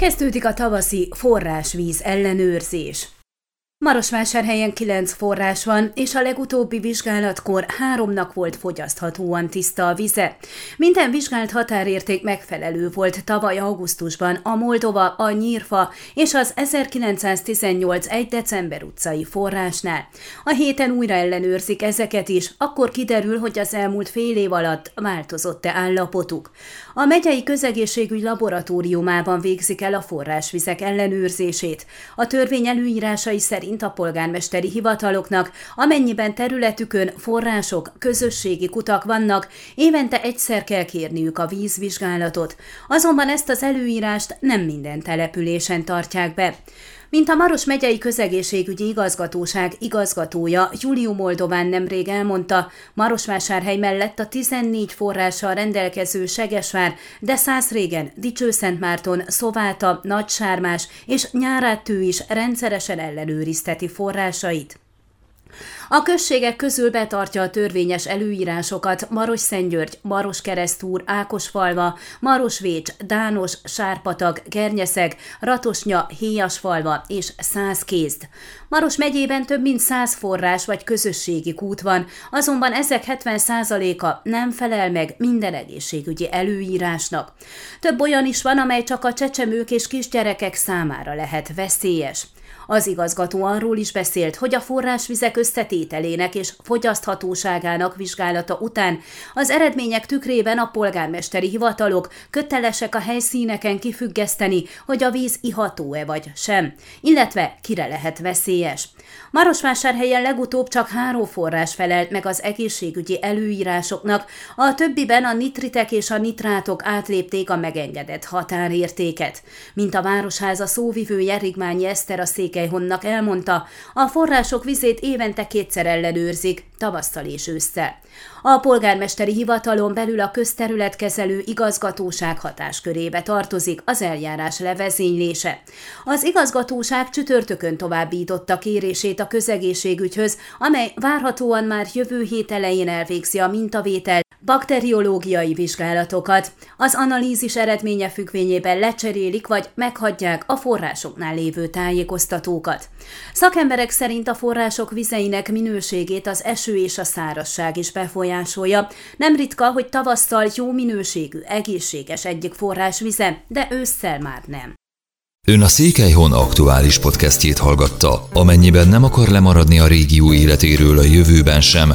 Kezdődik a tavaszi forrásvíz ellenőrzés. Marosvásárhelyen kilenc forrás van, és a legutóbbi vizsgálatkor háromnak volt fogyaszthatóan tiszta a vize. Minden vizsgált határérték megfelelő volt tavaly augusztusban a Moldova, a Nyírfa és az 1918 1 december utcai forrásnál. A héten újra ellenőrzik ezeket is, akkor kiderül, hogy az elmúlt fél év alatt változott-e állapotuk. A megyei közegészségügy laboratóriumában végzik el a forrásvizek ellenőrzését. A törvény előírásai szerint szerint a polgármesteri hivataloknak, amennyiben területükön források, közösségi kutak vannak, évente egyszer kell kérniük a vízvizsgálatot. Azonban ezt az előírást nem minden településen tartják be mint a Maros megyei közegészségügyi igazgatóság igazgatója Júliu Moldován nemrég elmondta, Marosvásárhely mellett a 14 forrással rendelkező Segesvár, de száz régen Dicsőszentmárton, Szováta, Nagysármás és Nyárátő is rendszeresen ellenőrizteti forrásait. A községek közül betartja a törvényes előírásokat Maros Szentgyörgy, Maros Keresztúr, Ákosfalva, Marosvécs, Dános, Sárpatag, Gernyeszeg, Ratosnya, Héjasfalva és Százkézd. Maros megyében több mint száz forrás vagy közösségi kút van, azonban ezek 70%-a nem felel meg minden egészségügyi előírásnak. Több olyan is van, amely csak a csecsemők és kisgyerekek számára lehet veszélyes. Az igazgató arról is beszélt, hogy a forrásvizek összetételének és fogyaszthatóságának vizsgálata után az eredmények tükrében a polgármesteri hivatalok kötelesek a helyszíneken kifüggeszteni, hogy a víz iható-e vagy sem, illetve kire lehet veszélyes. Marosvásárhelyen legutóbb csak három forrás felelt meg az egészségügyi előírásoknak, a többiben a nitritek és a nitrátok átlépték a megengedett határértéket. Mint a Városháza szóvivője Rigmányi Eszter a Székelyhonnak elmondta, a források vizét évente kétszer ellenőrzik, tavasszal és ősszel. A polgármesteri hivatalon belül a közterületkezelő igazgatóság hatáskörébe tartozik az eljárás levezénylése. Az igazgatóság csütörtökön továbbította kérését a közegészségügyhöz, amely várhatóan már jövő hét elején elvégzi a mintavételt, bakteriológiai vizsgálatokat. Az analízis eredménye függvényében lecserélik vagy meghagyják a forrásoknál lévő tájékoztatókat. Szakemberek szerint a források vizeinek minőségét az eső és a szárazság is befolyásolja. Nem ritka, hogy tavasszal jó minőségű, egészséges egyik forrás vize, de ősszel már nem. Ön a Székelyhon aktuális podcastjét hallgatta. Amennyiben nem akar lemaradni a régió életéről a jövőben sem,